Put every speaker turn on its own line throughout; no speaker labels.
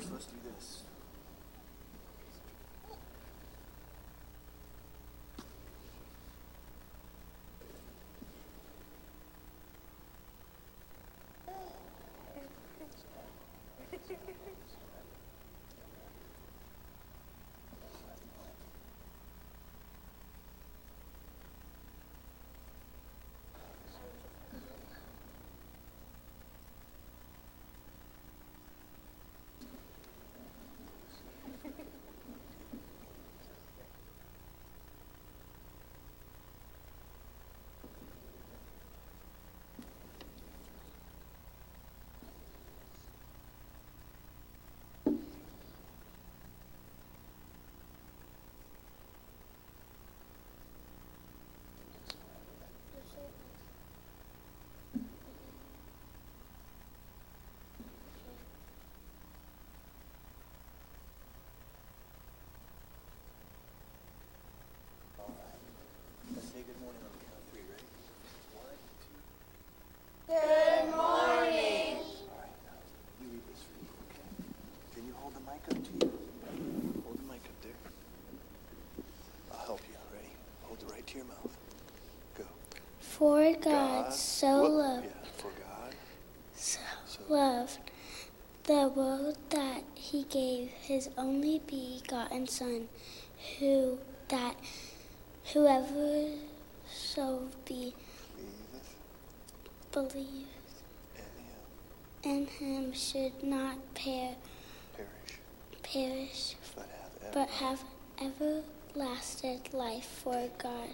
first, let's do this. Let's say good morning on the count of three, ready? One, two.
Good morning.
All right, now you read this for okay? Then you hold the mic up to you. Hold the mic up there. I'll help you. Ready? Hold it right to your mouth. Go.
For God, so
Whoop.
loved,
Yeah, for God.
so
So-
loved the world that He gave His only begotten Son, who that whoever so be believes
in him,
in Him should not per-
perish,
perish,
but have ever.
but have everlasting life. For God.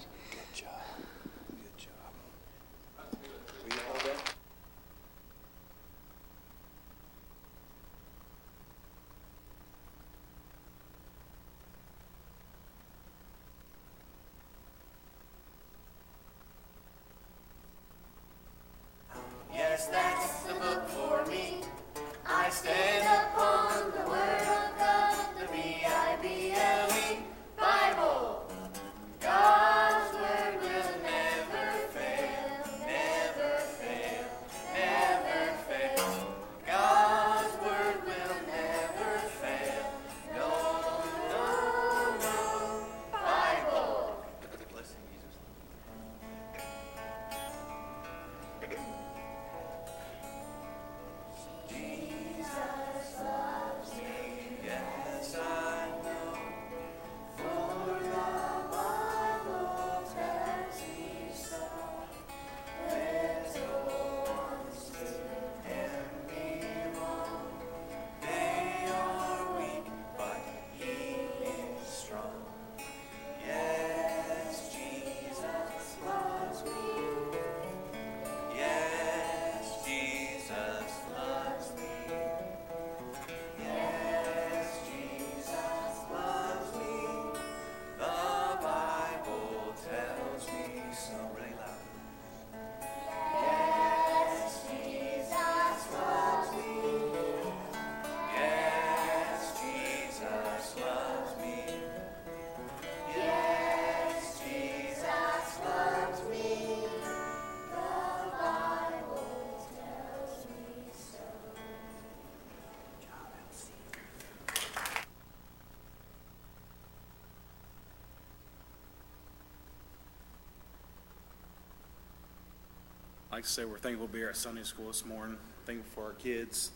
Like to say we're thankful to be here at Sunday school this morning, thankful for our kids.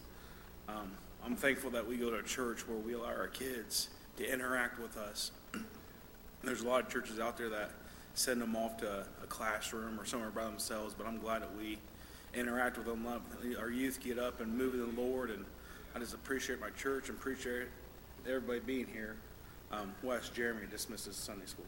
Um, I'm thankful that we go to a church where we allow our kids to interact with us. There's a lot of churches out there that send them off to a classroom or somewhere by themselves, but I'm glad that we interact with them. Our youth get up and move in the Lord, and I just appreciate my church and appreciate everybody being here. Um, we'll Jeremy to dismiss this Sunday school.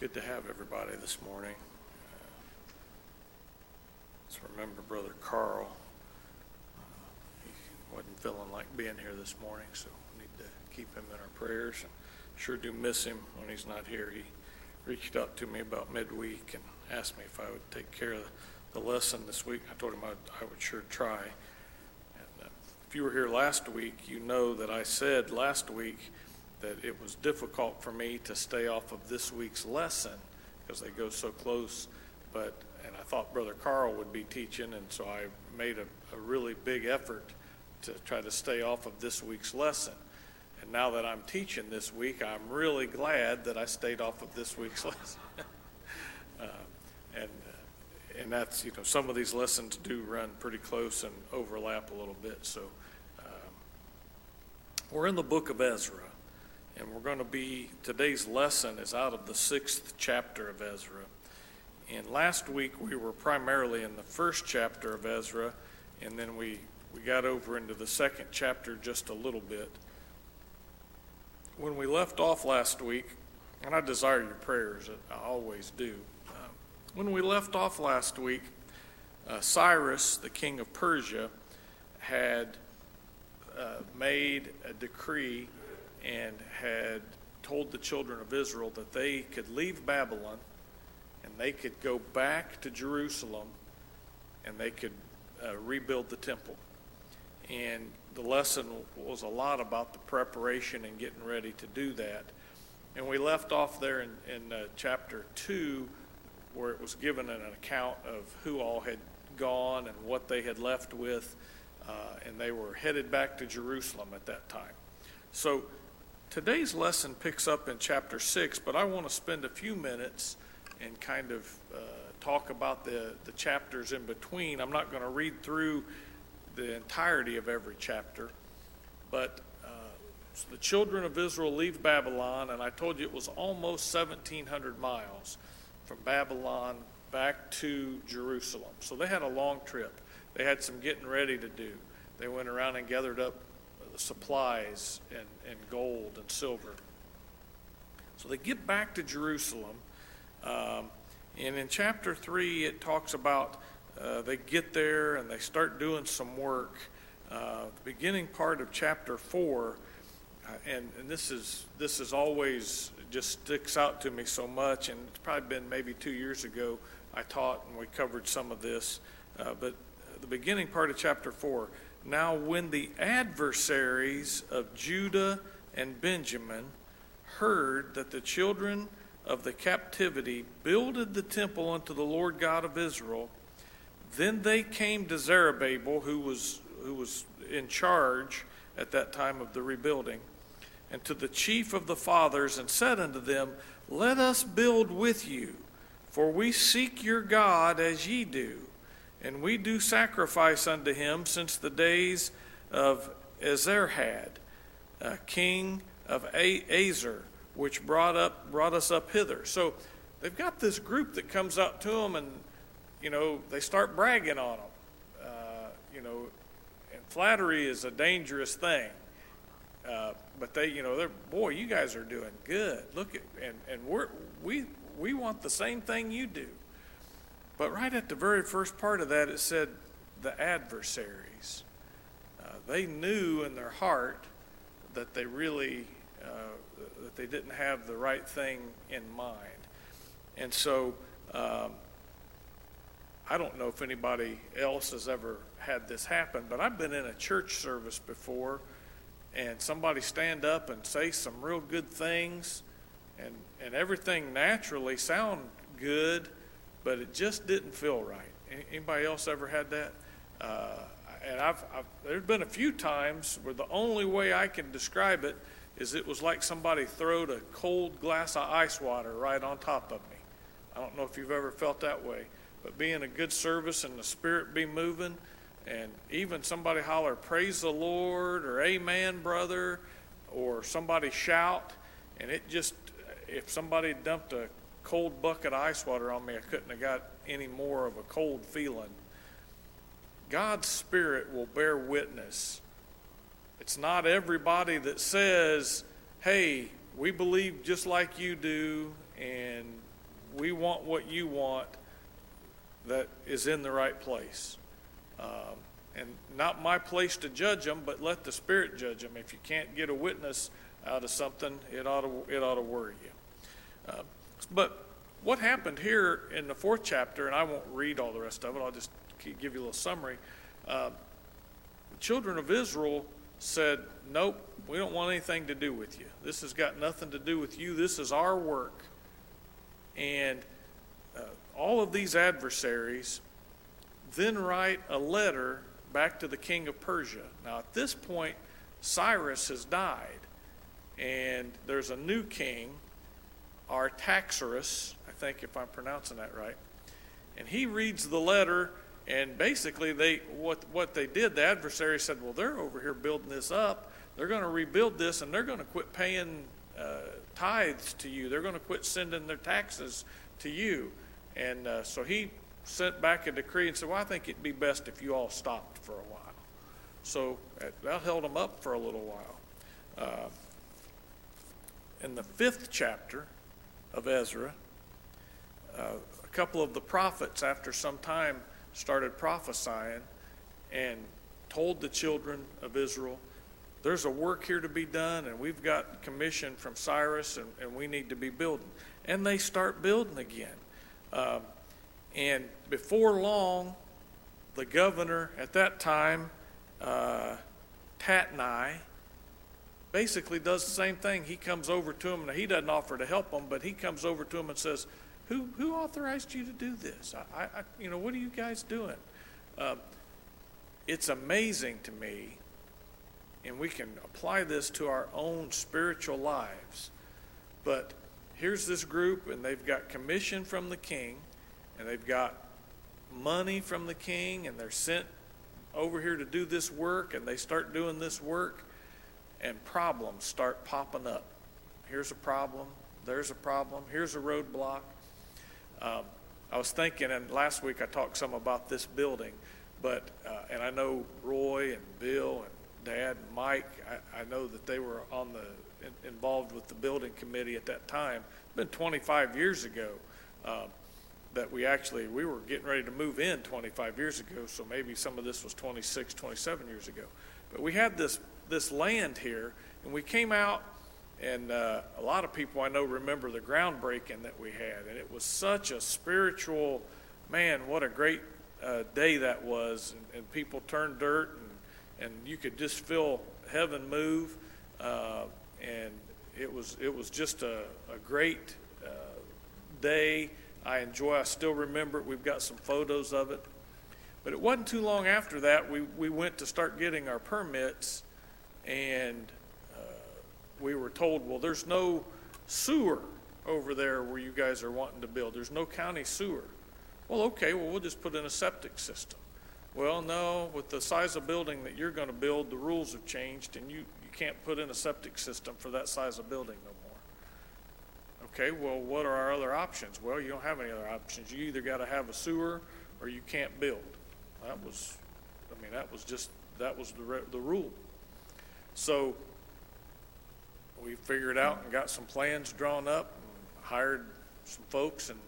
Good to have everybody this morning. Let's remember Brother Carl. Uh, He wasn't feeling like being here this morning, so we need to keep him in our prayers. And Sure do miss him when he's not here. He reached out to me about midweek and asked me if I would take care of the lesson this week. I told him I'd, I would sure try. And uh, if you were here last week, you know that I said last week that it was difficult for me to stay off of this week's lesson because they go so close. But and I thought Brother Carl would be teaching, and so I made a, a really big effort to try to stay off of this week's lesson. And now that I'm teaching this week, I'm really glad that I stayed off of this week's lesson. uh, and uh, and that's you know some of these lessons do run pretty close and overlap a little bit. So um, we're in the book of Ezra, and we're going to be today's lesson is out of the sixth chapter of Ezra. And last week we were primarily in the first chapter of Ezra, and then we we got over into the second chapter just a little bit when we left off last week, and I desire your prayers, I always do. Um, when we left off last week, uh, Cyrus, the king of Persia, had uh, made a decree and had told the children of Israel that they could leave Babylon and they could go back to Jerusalem and they could uh, rebuild the temple. And the lesson was a lot about the preparation and getting ready to do that. And we left off there in, in uh, chapter 2, where it was given an account of who all had gone and what they had left with, uh, and they were headed back to Jerusalem at that time. So today's lesson picks up in chapter 6, but I want to spend a few minutes and kind of uh, talk about the, the chapters in between. I'm not going to read through the entirety of every chapter. But uh, so the children of Israel leave Babylon, and I told you it was almost 1,700 miles from Babylon back to Jerusalem. So they had a long trip. They had some getting ready to do. They went around and gathered up supplies and, and gold and silver. So they get back to Jerusalem. Um, and in chapter 3, it talks about uh, they get there and they start doing some work. Uh, the beginning part of chapter four, uh, and, and this is this is always just sticks out to me so much. And it's probably been maybe two years ago I taught and we covered some of this. Uh, but the beginning part of chapter four. Now, when the adversaries of Judah and Benjamin heard that the children of the captivity builded the temple unto the Lord God of Israel then they came to Zerubbabel, who was, who was in charge at that time of the rebuilding, and to the chief of the fathers, and said unto them, Let us build with you, for we seek your God as ye do, and we do sacrifice unto him since the days of Ezarhad, uh, king of Assur, which brought up brought us up hither. So they've got this group that comes up to them and you know, they start bragging on them. Uh, you know, and flattery is a dangerous thing. Uh, but they, you know, they're boy, you guys are doing good. Look at and and we're we we want the same thing you do. But right at the very first part of that, it said the adversaries. Uh, they knew in their heart that they really uh, that they didn't have the right thing in mind, and so. Um, I don't know if anybody else has ever had this happen, but I've been in a church service before and somebody stand up and say some real good things and, and everything naturally sound good, but it just didn't feel right. Anybody else ever had that? Uh, and I've, I've there's been a few times where the only way I can describe it is it was like somebody throwed a cold glass of ice water right on top of me. I don't know if you've ever felt that way but being a good service and the Spirit be moving, and even somebody holler, Praise the Lord, or Amen, brother, or somebody shout, and it just, if somebody dumped a cold bucket of ice water on me, I couldn't have got any more of a cold feeling. God's Spirit will bear witness. It's not everybody that says, Hey, we believe just like you do, and we want what you want that is in the right place. Um, and not my place to judge them, but let the Spirit judge them. If you can't get a witness out of something, it ought to, it ought to worry you. Uh, but what happened here in the fourth chapter, and I won't read all the rest of it, I'll just give you a little summary. Uh, the children of Israel said, Nope, we don't want anything to do with you. This has got nothing to do with you. This is our work. And uh, all of these adversaries then write a letter back to the king of Persia. Now, at this point, Cyrus has died, and there's a new king, Artaxerxes, I think if I'm pronouncing that right. And he reads the letter, and basically, they what what they did, the adversary said, "Well, they're over here building this up. They're going to rebuild this, and they're going to quit paying uh, tithes to you. They're going to quit sending their taxes to you." And uh, so he sent back a decree and said, Well, I think it'd be best if you all stopped for a while. So uh, that held them up for a little while. Uh, in the fifth chapter of Ezra, uh, a couple of the prophets, after some time, started prophesying and told the children of Israel, There's a work here to be done, and we've got commission from Cyrus, and, and we need to be building. And they start building again. Um, and before long, the governor at that time, uh, Tatnai, basically does the same thing. He comes over to him, and he doesn't offer to help him, but he comes over to him and says, "Who who authorized you to do this? I, I you know, what are you guys doing?" Uh, it's amazing to me, and we can apply this to our own spiritual lives. But here's this group, and they've got commission from the king, and they've got money from the king, and they're sent over here to do this work, and they start doing this work, and problems start popping up. Here's a problem, there's a problem, here's a roadblock. Um, I was thinking, and last week I talked some about this building, but, uh, and I know Roy and Bill and Dad and Mike, I, I know that they were on the, in, involved with the building committee at that time. It's been 25 years ago. Um, that we actually we were getting ready to move in 25 years ago so maybe some of this was 26 27 years ago but we had this this land here and we came out and uh, a lot of people i know remember the groundbreaking that we had and it was such a spiritual man what a great uh, day that was and, and, people turned dirt and, and you could just feel heaven move uh, and it was it was just a, a great uh, day I enjoy. I still remember it. We've got some photos of it. But it wasn't too long after that we, we went to start getting our permits, and uh, we were told, well, there's no sewer over there where you guys are wanting to build. There's no county sewer. Well, okay, well, we'll just put in a septic system. Well, no, with the size of building that you're going to build, the rules have changed, and you, you can't put in a septic system for that size of building no more. Okay, well, what are our other options? Well, you don't have any other options. You either got to have a sewer or you can't build. That was, I mean, that was just, that was the, re- the rule. So we figured out and got some plans drawn up, and hired some folks, and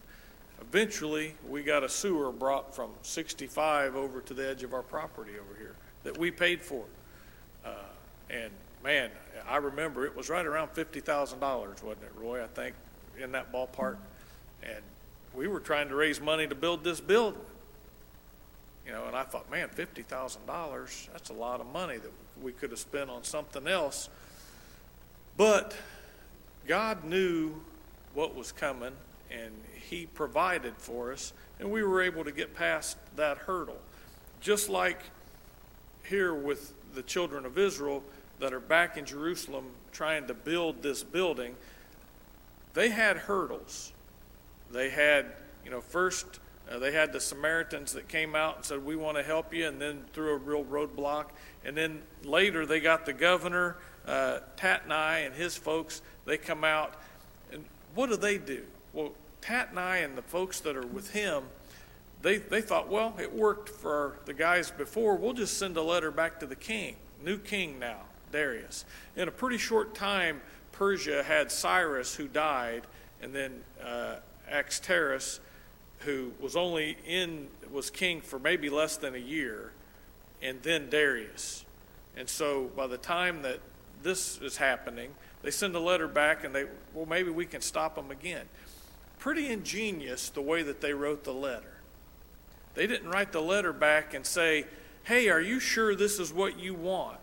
eventually we got a sewer brought from 65 over to the edge of our property over here that we paid for. Uh, and man, I remember it was right around $50,000, wasn't it, Roy? I think in that ballpark. And we were trying to raise money to build this building. You know, and I thought, man, $50,000, that's a lot of money that we could have spent on something else. But God knew what was coming, and He provided for us, and we were able to get past that hurdle. Just like here with the children of Israel that are back in Jerusalem trying to build this building, they had hurdles. They had, you know, first uh, they had the Samaritans that came out and said, We want to help you, and then threw a real roadblock. And then later they got the governor, uh, Tatnai, and his folks. They come out, and what do they do? Well, Tatnai and the folks that are with him, they, they thought, well, it worked for the guys before. We'll just send a letter back to the king, new king now, Darius. In a pretty short time, Persia had Cyrus who died, and then uh, who was only in was king for maybe less than a year, and then Darius. And so by the time that this is happening, they send a letter back and they, well, maybe we can stop them again. Pretty ingenious the way that they wrote the letter. They didn't write the letter back and say, hey, are you sure this is what you want?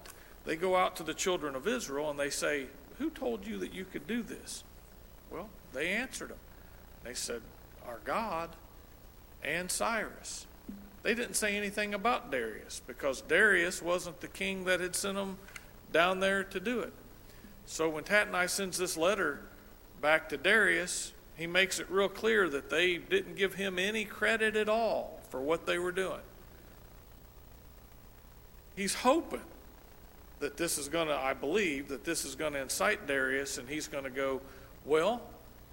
They go out to the children of Israel and they say, who told you that you could do this? Well, they answered them. They said, our God and Cyrus. They didn't say anything about Darius because Darius wasn't the king that had sent them down there to do it. So when Tatnai sends this letter back to Darius, he makes it real clear that they didn't give him any credit at all for what they were doing. He's hoping that this is going to, I believe, that this is going to incite Darius and he's going to go, well,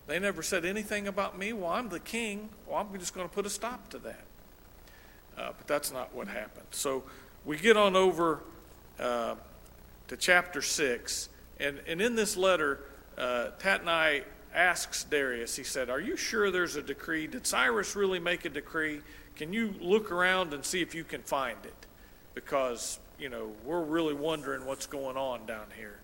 they never said anything about me. Well, I'm the king. Well, I'm just going to put a stop to that. Uh, but that's not what happened. So we get on over uh, to chapter 6. And, and in this letter, uh, Tatnai asks Darius, he said, Are you sure there's a decree? Did Cyrus really make a decree? Can you look around and see if you can find it? Because, you know, we're really wondering what's going on down here.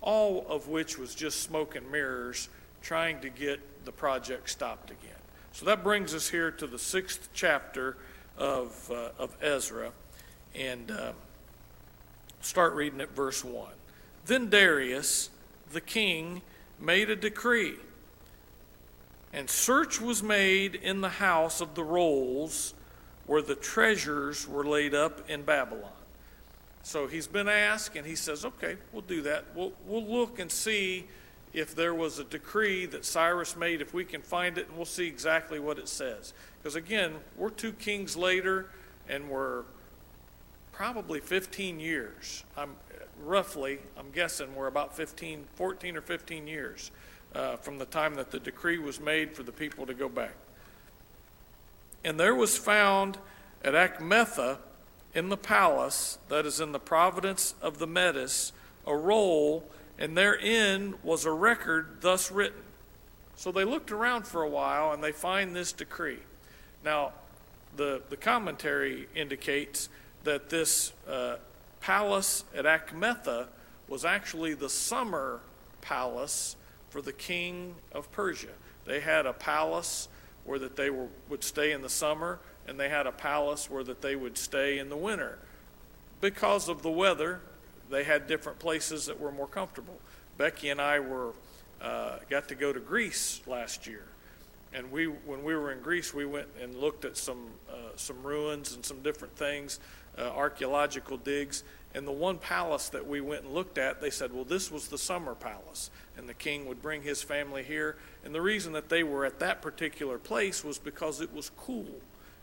All of which was just smoke and mirrors trying to get the project stopped again. So that brings us here to the sixth chapter of, uh, of Ezra. And uh, start reading at verse 1. Then Darius, the king, made a decree, and search was made in the house of the rolls where the treasures were laid up in Babylon. So he's been asked, and he says, Okay, we'll do that. We'll, we'll look and see if there was a decree that Cyrus made, if we can find it, and we'll see exactly what it says. Because again, we're two kings later, and we're probably 15 years. I'm roughly, I'm guessing we're about 15, 14 or 15 years uh, from the time that the decree was made for the people to go back. And there was found at Achmetha in the palace that is in the province of the Medes a roll and therein was a record thus written. So they looked around for a while and they find this decree. Now, the, the commentary indicates that this uh, palace at Achmetha was actually the summer palace for the king of Persia. They had a palace where that they were, would stay in the summer, and they had a palace where that they would stay in the winter. Because of the weather, they had different places that were more comfortable. Becky and I were uh, got to go to Greece last year, and we when we were in Greece, we went and looked at some uh, some ruins and some different things, uh, archaeological digs. And the one palace that we went and looked at, they said, well, this was the summer palace, and the king would bring his family here. And the reason that they were at that particular place was because it was cool,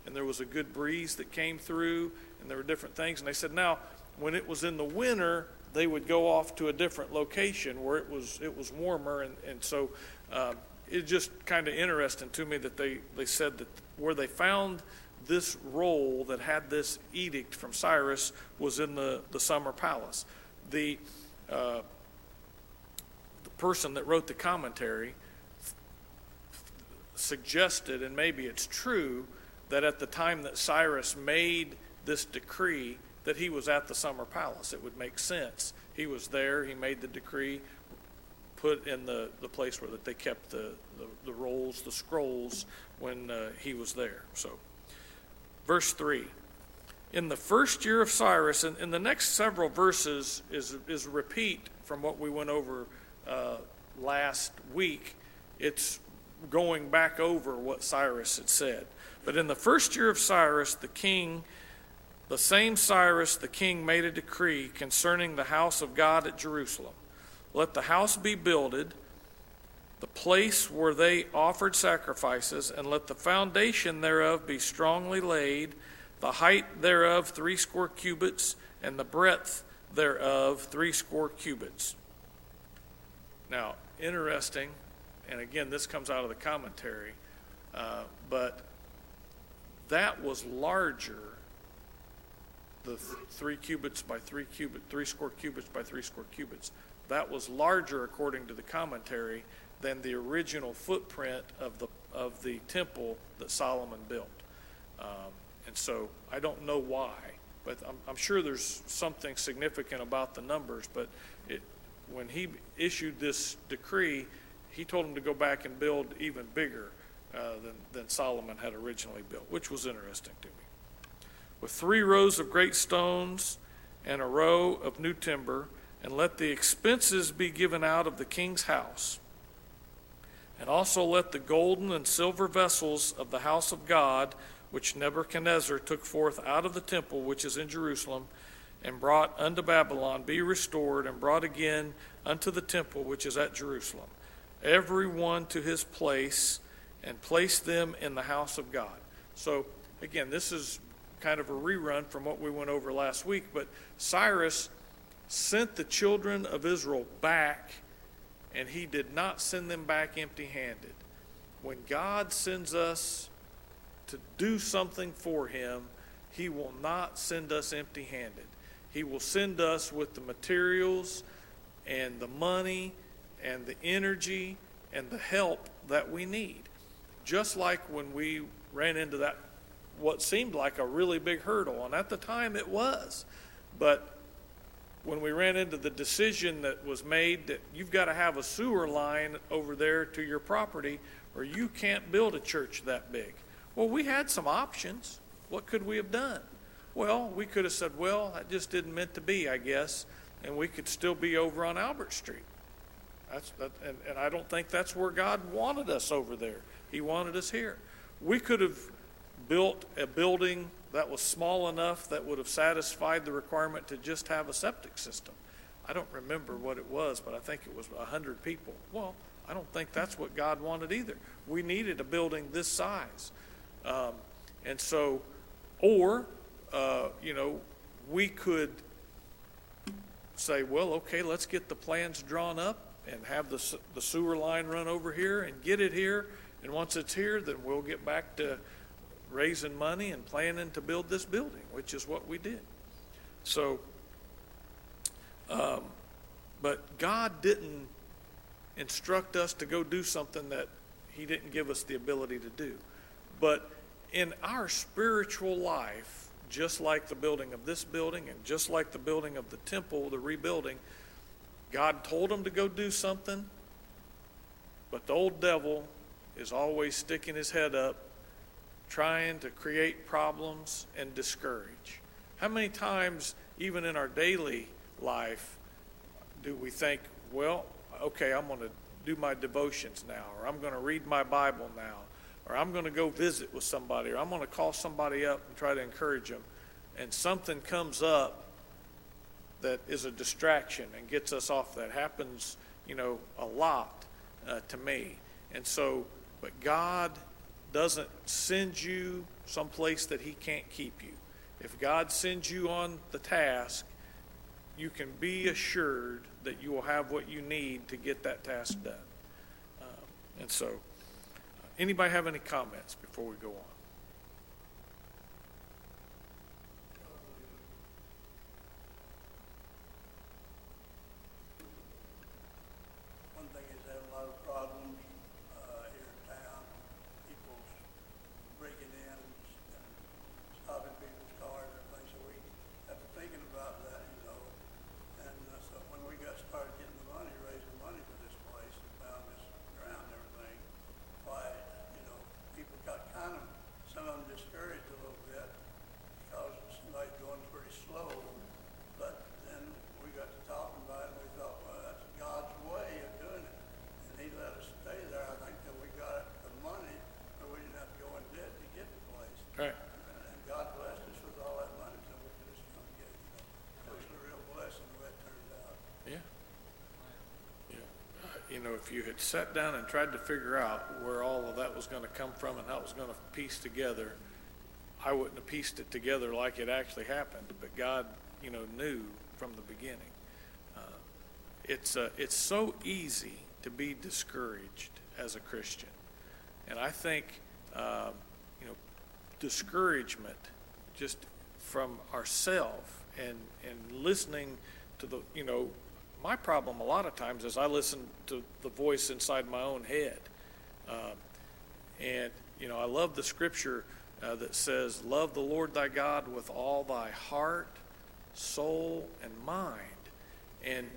and there was a good breeze that came through, and there were different things. And they said, now when it was in the winter, they would go off to a different location where it was it was warmer, and and so uh, it's just kind of interesting to me that they they said that where they found this roll that had this edict from Cyrus was in the the summer palace. The uh, the person that wrote the commentary suggested, and maybe it's true, that at the time that Cyrus made this decree, that he was at the summer palace. It would make sense. He was there, he made the decree, put in the, the place where that they kept the, the, the rolls, the scrolls, when uh, he was there. So, verse 3. In the first year of Cyrus, and in the next several verses is, is repeat from what we went over uh, last week. It's going back over what Cyrus had said. But in the first year of Cyrus, the king the same Cyrus the king made a decree concerning the house of God at Jerusalem. Let the house be builded, the place where they offered sacrifices, and let the foundation thereof be strongly laid, the height thereof threescore cubits, and the breadth thereof threescore cubits. Now, interesting, and again, this comes out of the commentary, uh, but that was larger the three cubits by three cubit, three square cubits by three square cubits. That was larger, according to the commentary, than the original footprint of the, of the temple that Solomon built. Um, And so I don't know why, but I'm, I'm sure there's something significant about the numbers, but it, when he issued this decree, he told him to go back and build even bigger uh, than, than Solomon had originally built, which was interesting to me. With three rows of great stones and a row of new timber, and let the expenses be given out of the king's house. And also let the golden and silver vessels of the house of God, which Nebuchadnezzar took forth out of the temple which is in Jerusalem, and brought unto Babylon, be restored and brought again unto the temple which is at Jerusalem, every one to his place, and place them in the house of God. So, again, this is kind of a rerun from what we went over last week, but Cyrus sent the children of Israel back, and he did not send them back empty handed. When God sends us to do something for him, he will not send us empty handed. He will send us with the materials and the money and the energy and the help that we need. Just like when we ran into that, what seemed like a really big hurdle, and at the time it was. But when we ran into the decision that was made that you've got to have a sewer line over there to your property or you can't build a church that big. Well, we had some options. What could we have done? Well, we could have said, well, that just didn't meant to be, I guess, and we could still be over on Albert Street. That's that, and, and I don't think that's where God wanted us over there. He wanted us here. We could have built a building that was small enough that would have satisfied the requirement to just have a septic system. I don't remember what it was, but I think it was 100 people. Well, I don't think that's what God wanted either. We needed a building this size. Um, and so, or, uh, you know, we could say, well, okay, let's get the plans drawn up and have the, the sewer line run over here and get it here. And once it's here, then we'll get back to raising money and planning to build this building, which is what we did. So, um, but God didn't instruct us to go do something that He didn't give us the ability to do. But in our spiritual life, just like the building of this building and just like the building of the temple, the rebuilding, God told them to go do something, but the old devil is always sticking his head up, trying to create problems and discourage. How many times, even in our daily life, do we think, well, okay, I'm going to do my devotions now, or I'm going to read my Bible now, or I'm going to go visit with somebody, or I'm going to call somebody up and try to encourage them, and something comes up that is a distraction and gets us off. That happens, you know, a lot uh, to me. And so, but God doesn't send you someplace that He can't keep you. If God sends you on the task, you can be assured that you will have what you need to get that task done. Um, and so, anybody have any comments before we go on?
One thing is having a lot of problems, uh, here in town, people breaking in and and stopping people's cars and everything, so we have to thinking about that, you know. And, uh, so when we got started getting the money, raising money for this place, and found this ground and everything, why, you know, people got kind of, some of them discouraged a little bit, because it seemed like going pretty slow. But then we got to talking about it, and we thought, well, that's God's way of doing it. And he let us stay there, I think that we got the money, or we didn't have to go in debt to get the place.
All right.
And and God blessed us with all that money, so we could just come get it, you know. It was a real blessing the way it turned out.
Yeah. Yeah. Uh, You know, if you had sat down and tried to figure out where all of that was going to come from and how it was going to piece together, I wouldn't have pieced it together like it actually happened. But God, you know, knew from the beginning. Uh, it's uh, it's so easy to be discouraged as a Christian, and I think um, you know discouragement just from ourselves and and listening to the you know my problem a lot of times is I listen to the voice inside my own head. Um, and, you know, I love the scripture uh, that says, Love the Lord thy God with all thy heart, soul, and mind. And,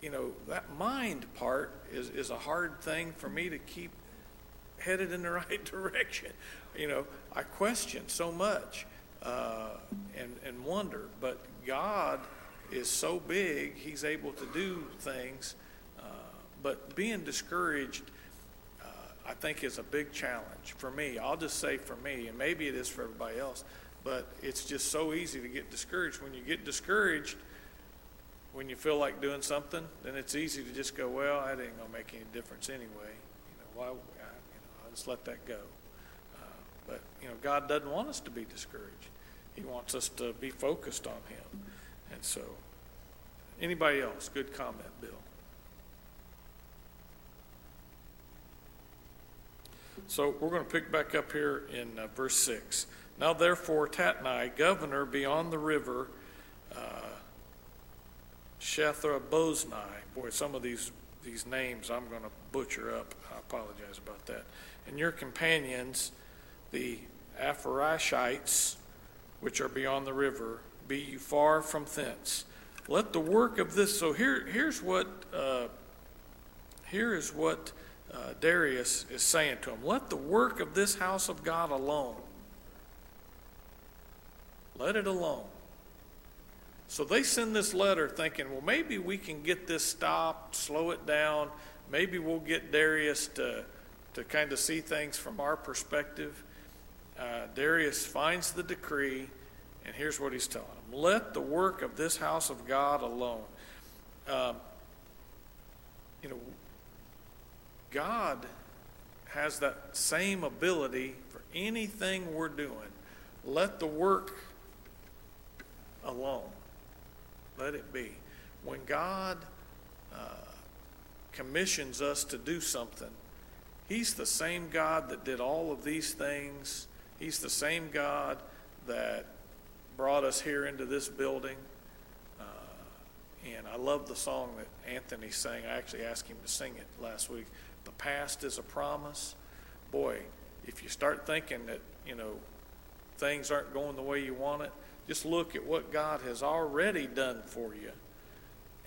you know, that mind part is, is a hard thing for me to keep headed in the right direction. You know, I question so much uh, and, and wonder, but God is so big, He's able to do things. Uh, but being discouraged, uh, I think, is a big challenge for me. I'll just say for me, and maybe it is for everybody else, but it's just so easy to get discouraged. When you get discouraged, when you feel like doing something, then it's easy to just go, well, that ain't going to make any difference anyway. You know, why, I, you know, I'll just let that go. Uh, but, you know, God doesn't want us to be discouraged. He wants us to be focused on Him. And so, anybody else? Good comment, Bill. So we're going to pick back up here in uh, verse 6. Now, therefore, Tatnai, governor beyond the river, uh, Shetharboznai. Boy, some of these, these names I'm going to butcher up. I apologize about that. And your companions, the Apharishites, which are beyond the river, be you far from thence. Let the work of this. So here, here's what. Uh, here is what uh, Darius is saying to him. Let the work of this house of God alone. Let it alone. So they send this letter thinking, well, maybe we can get this stopped, slow it down. Maybe we'll get Darius to, to kind of see things from our perspective. Uh, Darius finds the decree, and here's what he's telling Let the work of this house of God alone. Um, you know, God has that same ability for anything we're doing. Let the work alone. Let it be. When God uh, commissions us to do something, He's the same God that did all of these things. He's the same God that brought us here into this building. Uh, and I love the song that Anthony sang. I actually asked him to sing it last week. The past is a promise. Boy, if you start thinking that, you know, things aren't going the way you want it, just look at what God has already done for you.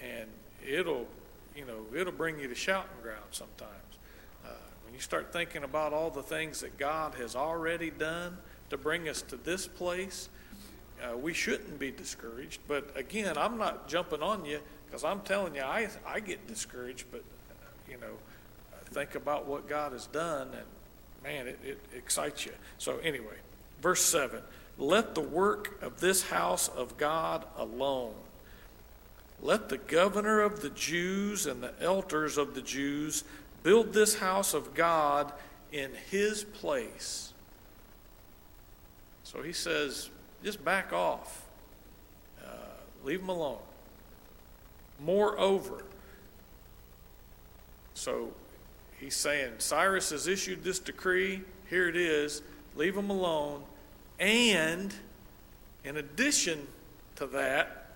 And it'll, you know, it'll bring you to shouting ground sometimes. Uh, when you start thinking about all the things that God has already done to bring us to this place, uh, we shouldn't be discouraged. But again, I'm not jumping on you because I'm telling you, I, I get discouraged, but, uh, you know, think about what God has done, and man, it, it excites you. So, anyway, verse 7 Let the work of this house of God alone. Let the governor of the Jews and the elders of the Jews build this house of God in his place. So he says, just back off, uh, leave them alone. Moreover, so he's saying, Cyrus has issued this decree. Here it is. Leave them alone. And in addition to that,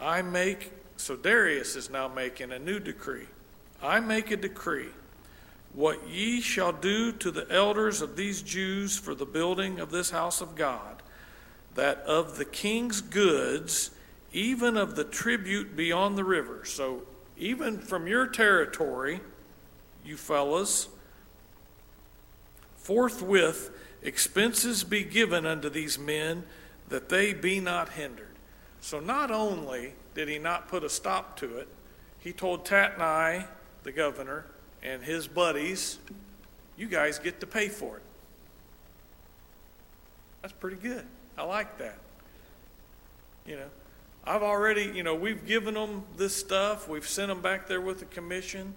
I make, so Darius is now making a new decree. I make a decree. What ye shall do to the elders of these Jews for the building of this house of God, that of the king's goods, even of the tribute beyond the river. So, even from your territory, you fellows, forthwith expenses be given unto these men that they be not hindered. So, not only did he not put a stop to it, he told Tatnai, the governor, and his buddies, you guys get to pay for it. That's pretty good. I like that. You know, I've already, you know, we've given them this stuff. We've sent them back there with the commission,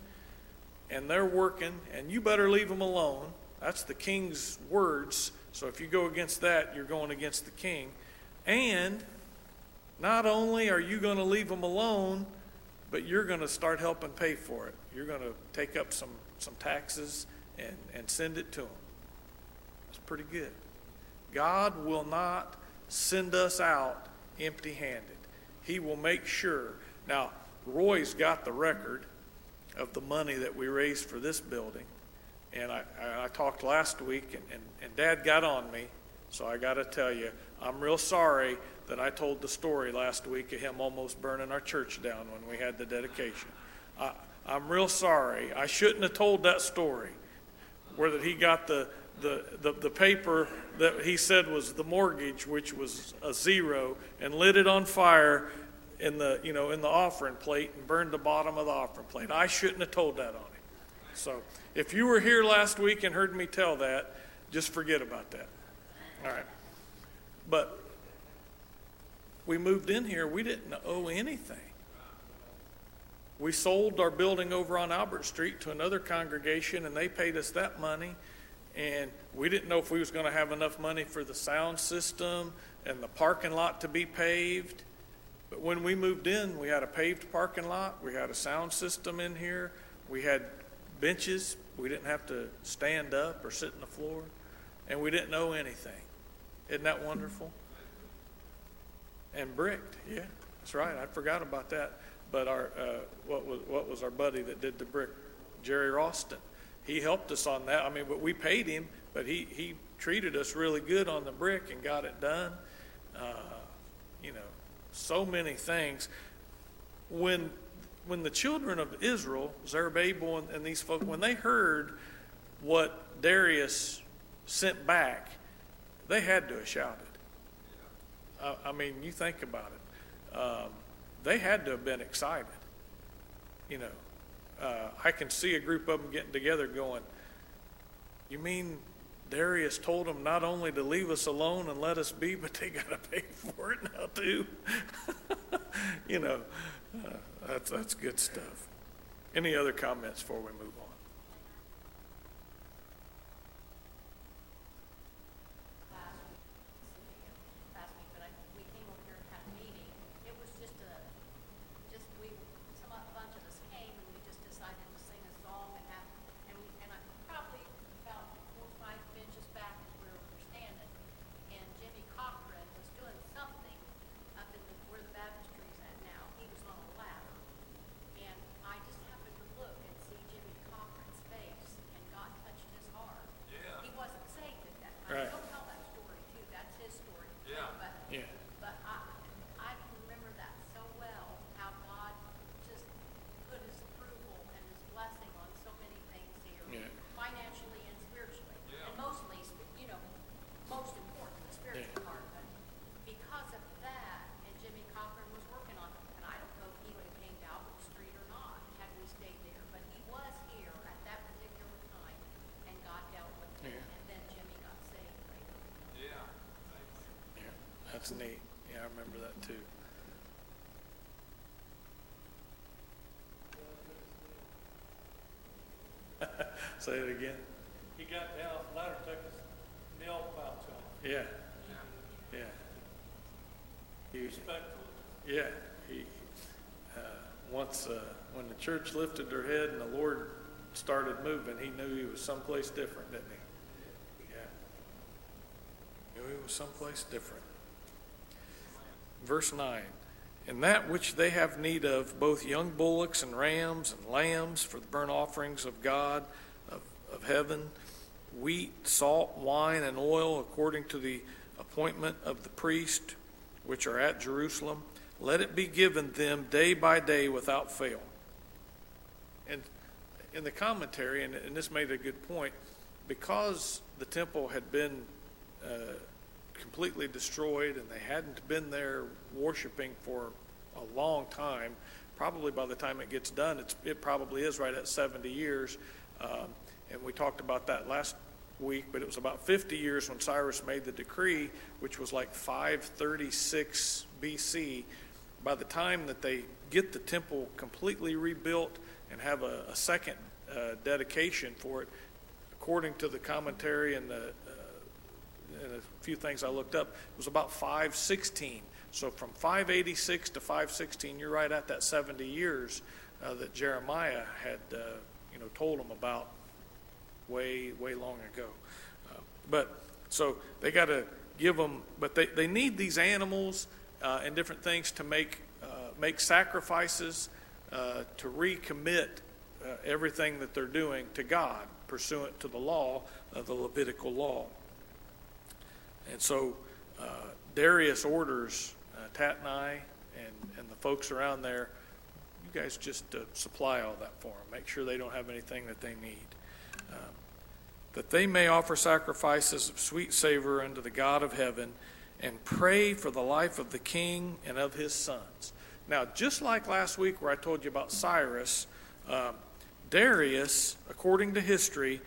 and they're working, and you better leave them alone. That's the king's words. So if you go against that, you're going against the king. And not only are you going to leave them alone, but you're going to start helping pay for it. You're going to take up some, some taxes and, and send it to them. That's pretty good. God will not send us out empty handed. He will make sure. Now, Roy's got the record of the money that we raised for this building. And I, I, talked last week, and, and, and Dad got on me, so I got to tell you, I'm real sorry that I told the story last week of him almost burning our church down when we had the dedication. I, I'm real sorry. I shouldn't have told that story, where that he got the, the, the, the paper that he said was the mortgage, which was a zero, and lit it on fire in the, you know, in the offering plate and burned the bottom of the offering plate. I shouldn't have told that on him. So if you were here last week and heard me tell that, just forget about that. All right. But we moved in here, we didn't owe anything. We sold our building over on Albert Street to another congregation, and they paid us that money. And we didn't know if we was going to have enough money for the sound system and the parking lot to be paved. But when we moved in, we had a paved parking lot. We had a sound system in here. We had benches. We didn't have to stand up or sit on the floor. And we didn't know anything. Isn't that wonderful? And bricked, yeah, that's right. I forgot about that. But our uh, what was what was our buddy that did the brick, Jerry Ralston? He helped us on that. I mean, but we paid him, but he he treated us really good on the brick and got it done. Uh, you know, so many things. When when the children of Israel, Zerubbabel and, and these folks, when they heard what Darius sent back, they had to have shouted. I, I mean, you think about it. Um, they had to have been excited. You know, uh, I can see a group of them getting together going, You mean Darius told them not only to leave us alone and let us be, but they got to pay for it now, too? you know, uh, that's, that's good stuff. Any other comments before we move on?
last week, but I, we came over here and had a meeting. It was just a, just, we, some, a bunch of us came and we just decided to sing a song and have, and we, and I probably about four, or five benches back is where we're standing. And Jimmy Cochran was doing something up in the, where the baptistry's at now. He was on a ladder. And I just happened to look and see Jimmy Cochran's face and God touched his heart. Yeah. He wasn't saved at that time.
Right.
He'll tell that story too. That's his story. too.
Yeah.
But
Yeah.
but I, I can remember that so well, how God just put his approval and his blessing on so many things here,
Yeah.
financially and spiritually.
Yeah.
And mostly, sp- you know, most important, the spiritual
Yeah.
part, but because of that, and Jimmy Cochran was working on it, and I don't know if he would have came to Albert Street or not, had we stayed there, but he was here at that particular time, and God dealt with him,
Yeah.
and then Jimmy got saved later.
Yeah. Thanks.
Yeah, Yeah, I remember that too. Say it again.
He got down off the ladder, took his nail files off,
Yeah. Yeah. He,
respectfully.
yeah, he, uh, once, uh, when the church lifted their head and the Lord started moving, he knew he was someplace different, didn't he? Yeah. Knew he was someplace different. Verse 9 And that which they have need of, both young bullocks and rams and lambs for the burnt offerings of God of, of heaven, wheat, salt, wine, and oil, according to the appointment of the priest which are at Jerusalem, let it be given them day by day without fail. And in the commentary, and, and this made a good point, because the temple had been uh, completely destroyed and they hadn't been there worshiping for a long time, probably by the time it gets done, it's, it probably is right at 70 years. Um, and we talked about that last week, but it was about 50 years when Cyrus made the decree, which was like 536 BC. By the time that they get the temple completely rebuilt and have a, a second uh, dedication for it, according to the commentary and the and a few things I looked up, it was about 516. So from 586 to 516, you're right at that 70 years uh, that Jeremiah had, uh, you know, told them about way, way long ago. Uh, but so they got to give them, but they, they need these animals uh, and different things to make uh, make sacrifices uh, to recommit everything that they're doing to God pursuant to the law of the Levitical law. And so uh, Darius orders uh, Tatnai and, and the folks around there, you guys just uh, supply all that for them. Make sure they don't have anything that they need. Um, that they may offer sacrifices of sweet savor unto the God of heaven and pray for the life of the king and of his sons. Now, just like last week where I told you about Cyrus, um, Darius, according to history,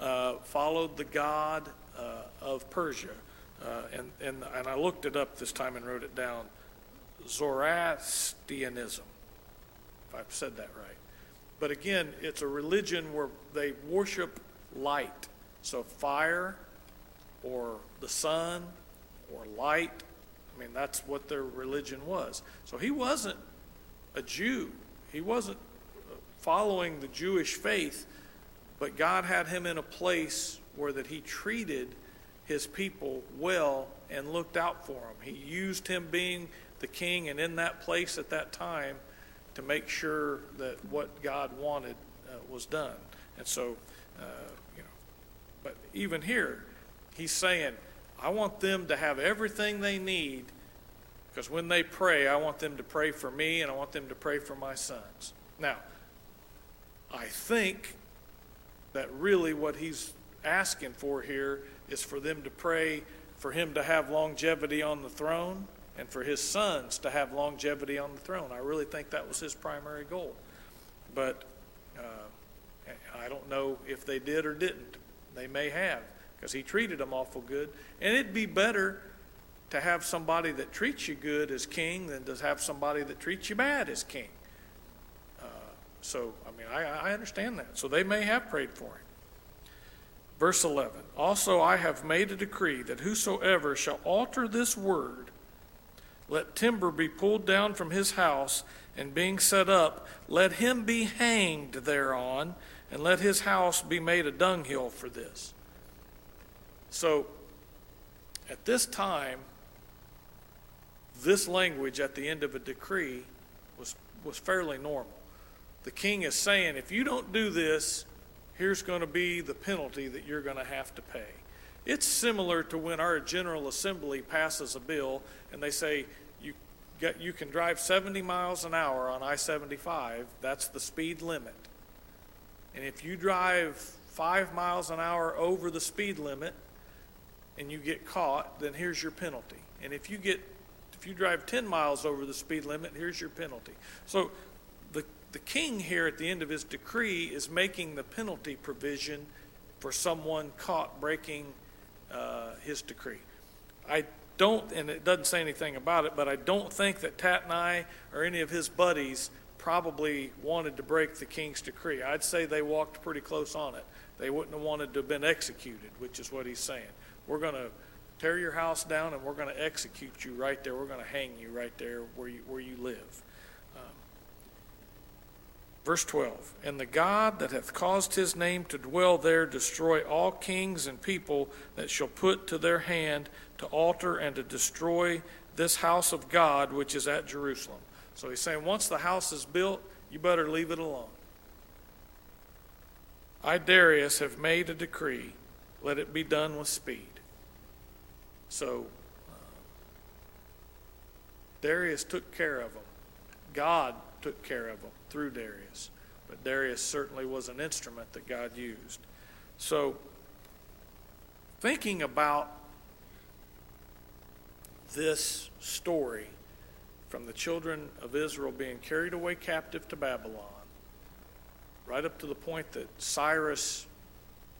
uh, followed the god uh, of Persia. Uh, and, and, and I looked it up this time and wrote it down Zoroastrianism, if I've said that right. But again, it's a religion where they worship light. So fire or the sun or light, I mean, that's what their religion was. So he wasn't a Jew. He wasn't following the Jewish faith, but God had him in a place where that he treated his people well and looked out for them. He used him being the king and in that place at that time to make sure that what God wanted uh, was done. And so, uh, you know, but even here, he's saying, I want them to have everything they need because when they pray, I want them to pray for me and I want them to pray for my sons. Now, I think that really what he's asking for here is for them to pray for him to have longevity on the throne and for his sons to have longevity on the throne. I really think that was his primary goal. But uh, I don't know if they did or didn't. They may have because he treated them awful good. And it'd be better to have somebody that treats you good as king than to have somebody that treats you bad as king. Uh, so, I mean, I, I understand that. So they may have prayed for him. Verse 11 Also I have made a decree that whosoever shall alter this word, let timber be pulled down from his house, and being set up, let him be hanged thereon, and let his house be made a dunghill for this. So, at this time, this language at the end of a decree was, was fairly normal. The king is saying, if you don't do this, here's going to be the penalty that you're going to have to pay. It's similar to when our General Assembly passes a bill and they say you, get, you can drive 70 miles an hour on I 75, that's the speed limit. And if you drive five miles an hour over the speed limit and you get caught, then here's your penalty. And if you get if you drive 10 miles over the speed limit, here's your penalty. So the, king here at the end of his decree is making the penalty provision for someone caught breaking uh, his decree. I don't, and it doesn't say anything about it, but I don't think that Tatnai or any of his buddies probably wanted to break the king's decree. I'd say they walked pretty close on it. They wouldn't have wanted to have been executed, which is what he's saying. We're going to tear your house down and we're going to execute you right there. We're going to hang you right there where you, where you live. Verse 12 And the God that hath caused his name to dwell there destroy all kings and people that shall put to their hand to alter and to destroy this house of God which is at Jerusalem. So he's saying once the house is built, you better leave it alone. I, Darius, have made a decree. Let it be done with speed. So uh, Darius took care of them. God took care of them through Darius. But Darius certainly was an instrument that God used. So, thinking about this story from the children of Israel being carried away captive to Babylon, right up to the point that Cyrus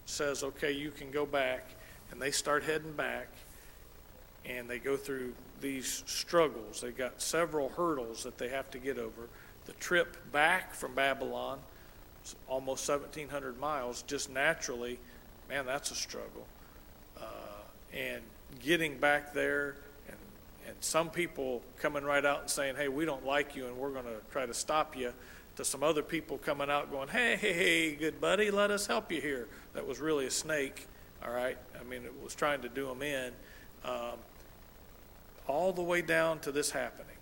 says, okay, you can go back, and they start heading back and they go through these struggles. They've got several hurdles that they have to get over. The trip back from Babylon, almost 1,700 miles, just naturally, man, that's a struggle. Uh, and getting back there, and, and some people coming right out and saying, hey, we don't like you and we're going to try to stop you, to some other people coming out going, hey, hey, hey, good buddy, let us help you here. That was really a snake, all right? I mean, it was trying to do them in. Um, all the way down to this happening.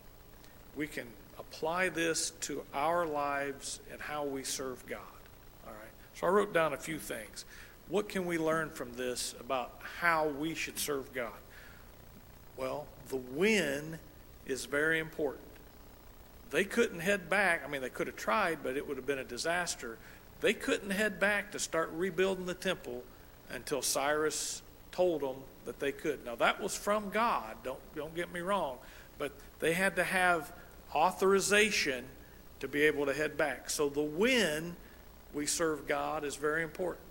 We can apply this to our lives and how we serve God. All right. So I wrote down a few things. What can we learn from this about how we should serve God? Well, the when is very important. They couldn't head back. I mean, they could have tried, but it would have been a disaster. They couldn't head back to start rebuilding the temple until Cyrus told them that they could. Now, that was from God. Don't, don't get me wrong. But they had to have authorization to be able to head back. So the when we serve God is very important.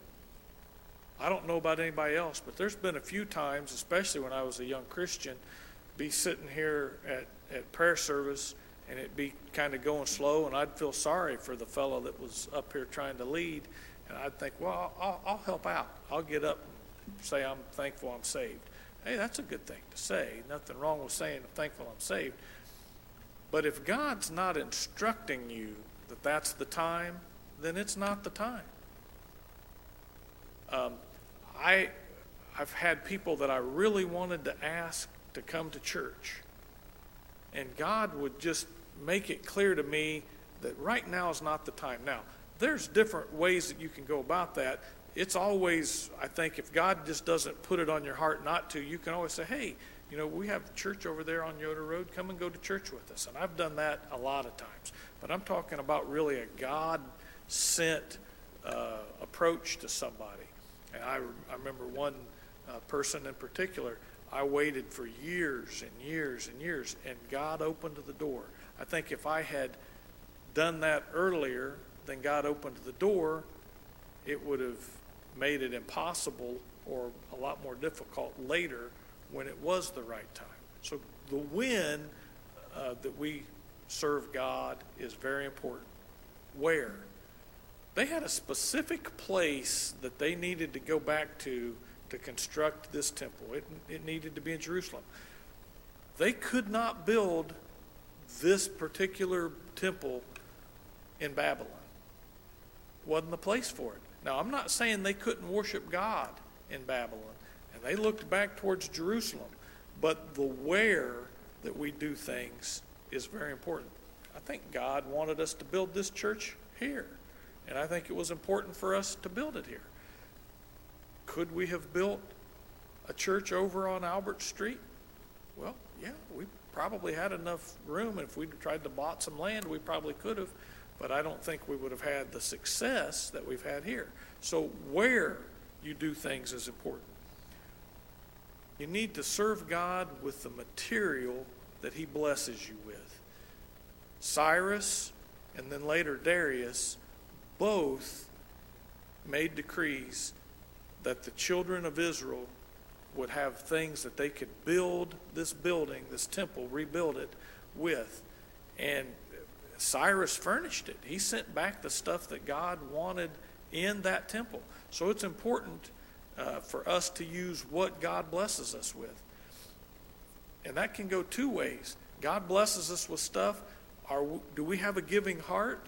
I don't know about anybody else, but there's been a few times, especially when I was a young Christian, be sitting here at, at prayer service and it'd be kind of going slow, and I'd feel sorry for the fellow that was up here trying to lead. And I'd think, well, I'll, I'll help out. I'll get up and say, I'm thankful I'm saved. Hey, that's a good thing to say. Nothing wrong with saying, I'm thankful I'm saved. But if God's not instructing you that that's the time, then it's not the time. Um, I, I've had people that I really wanted to ask to come to church. And God would just make it clear to me that right now is not the time. Now, there's different ways that you can go about that. It's always, I think, if God just doesn't put it on your heart not to, you can always say, hey, you know, we have church over there on Yoder Road. Come and go to church with us. And I've done that a lot of times. But I'm talking about really a God sent uh, approach to somebody. And I, I remember one uh, person in particular, I waited for years and years and years, and God opened the door. I think if I had done that earlier, then God opened the door, it would have made it impossible or a lot more difficult later when it was the right time. So the when uh, that we serve God is very important. Where? They had a specific place that they needed to go back to to construct this temple. It, it needed to be in Jerusalem. They could not build this particular temple in Babylon. Wasn't the place for it. Now, I'm not saying they couldn't worship God in Babylon, they looked back towards Jerusalem, but the where that we do things is very important. I think God wanted us to build this church here, and I think it was important for us to build it here. Could we have built a church over on Albert Street? Well, yeah, we probably had enough room. If we'd tried to bought some land, we probably could have, but I don't think we would have had the success that we've had here. So, where you do things is important. You need to serve God with the material that He blesses you with. Cyrus and then later Darius both made decrees that the children of Israel would have things that they could build this building, this temple, rebuild it with. And Cyrus furnished it. He sent back the stuff that God wanted in that temple. So it's important uh, for us to use what God blesses us with. And that can go two ways. God blesses us with stuff. Are do we have a giving heart?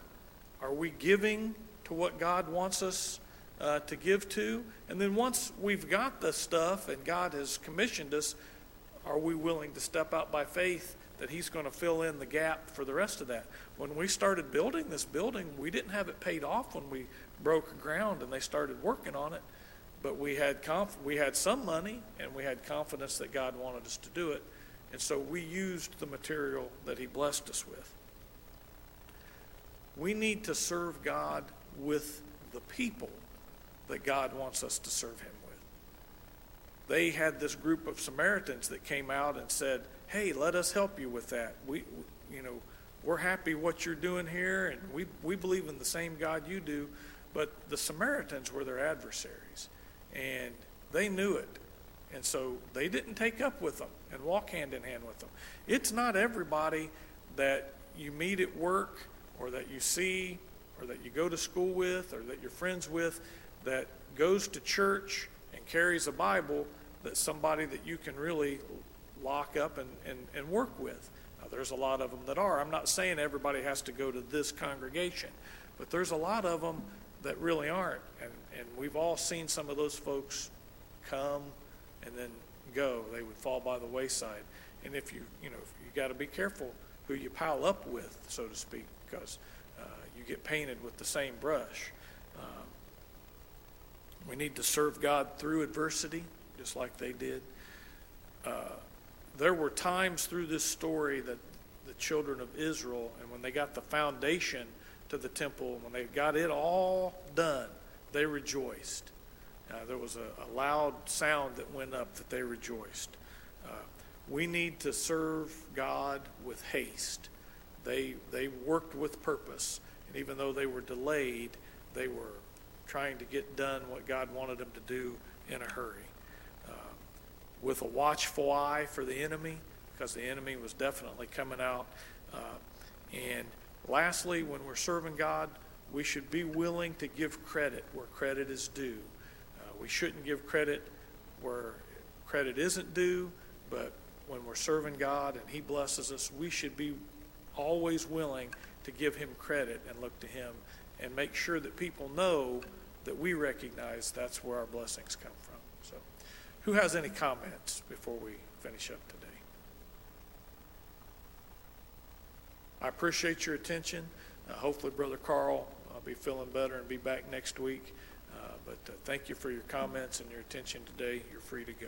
Are we giving to what God wants us uh, to give to. And then once we've got the stuff and God has commissioned us, are we willing to step out by faith that He's going to fill in the gap for the rest of that? When we started building this building, we didn't have it paid off when we broke ground and they started working on it. But we had conf- we had some money and we had confidence that God wanted us to do it. And so we used the material that He blessed us with. We need to serve God with the people that God wants us to serve Him with. They had this group of Samaritans that came out and said, "Hey, let us help you with that. We, you know, we're happy what you're doing here, and we we believe in the same God you do." But the Samaritans were their adversaries, and they knew it, and so they didn't take up with them and walk hand in hand with them. It's not everybody that you meet at work or that you see or that you go to school with or that you're friends with that goes to church and carries a Bible that somebody that you can really lock up and, and, and work with. Now, there's a lot of them that are. I'm not saying everybody has to go to this congregation, but there's a lot of them that really aren't. And, and we've all seen some of those folks come and then go. They would fall by the wayside. And if you, you know, you got to be careful who you pile up with, so to speak, because uh, you get painted with the same brush. Um, we need to serve God through adversity, just like they did. Uh, there were times through this story that the children of Israel, and when they got the foundation to the temple, when they got it all done, they rejoiced. Uh, there was a, a loud sound that went up that they rejoiced. Uh, we need to serve God with haste. They, they worked with purpose, and even though they were delayed, they were trying to get done what God wanted them to do in a hurry. Uh, with a watchful eye for the enemy, because the enemy was definitely coming out. Uh, and lastly, when we're serving God, we should be willing to give credit where credit is due. Uh, we shouldn't give credit where credit isn't due, but when we're serving God and He blesses us, we should be always willing to give Him credit and look to Him and make sure that people know that we recognize that's where our blessings come from. So, who has any comments before we finish up today? I appreciate your attention. Uh, hopefully, Brother Carl will be feeling better and be back next week. Uh, but uh, thank you for your comments and your attention today. You're free to go.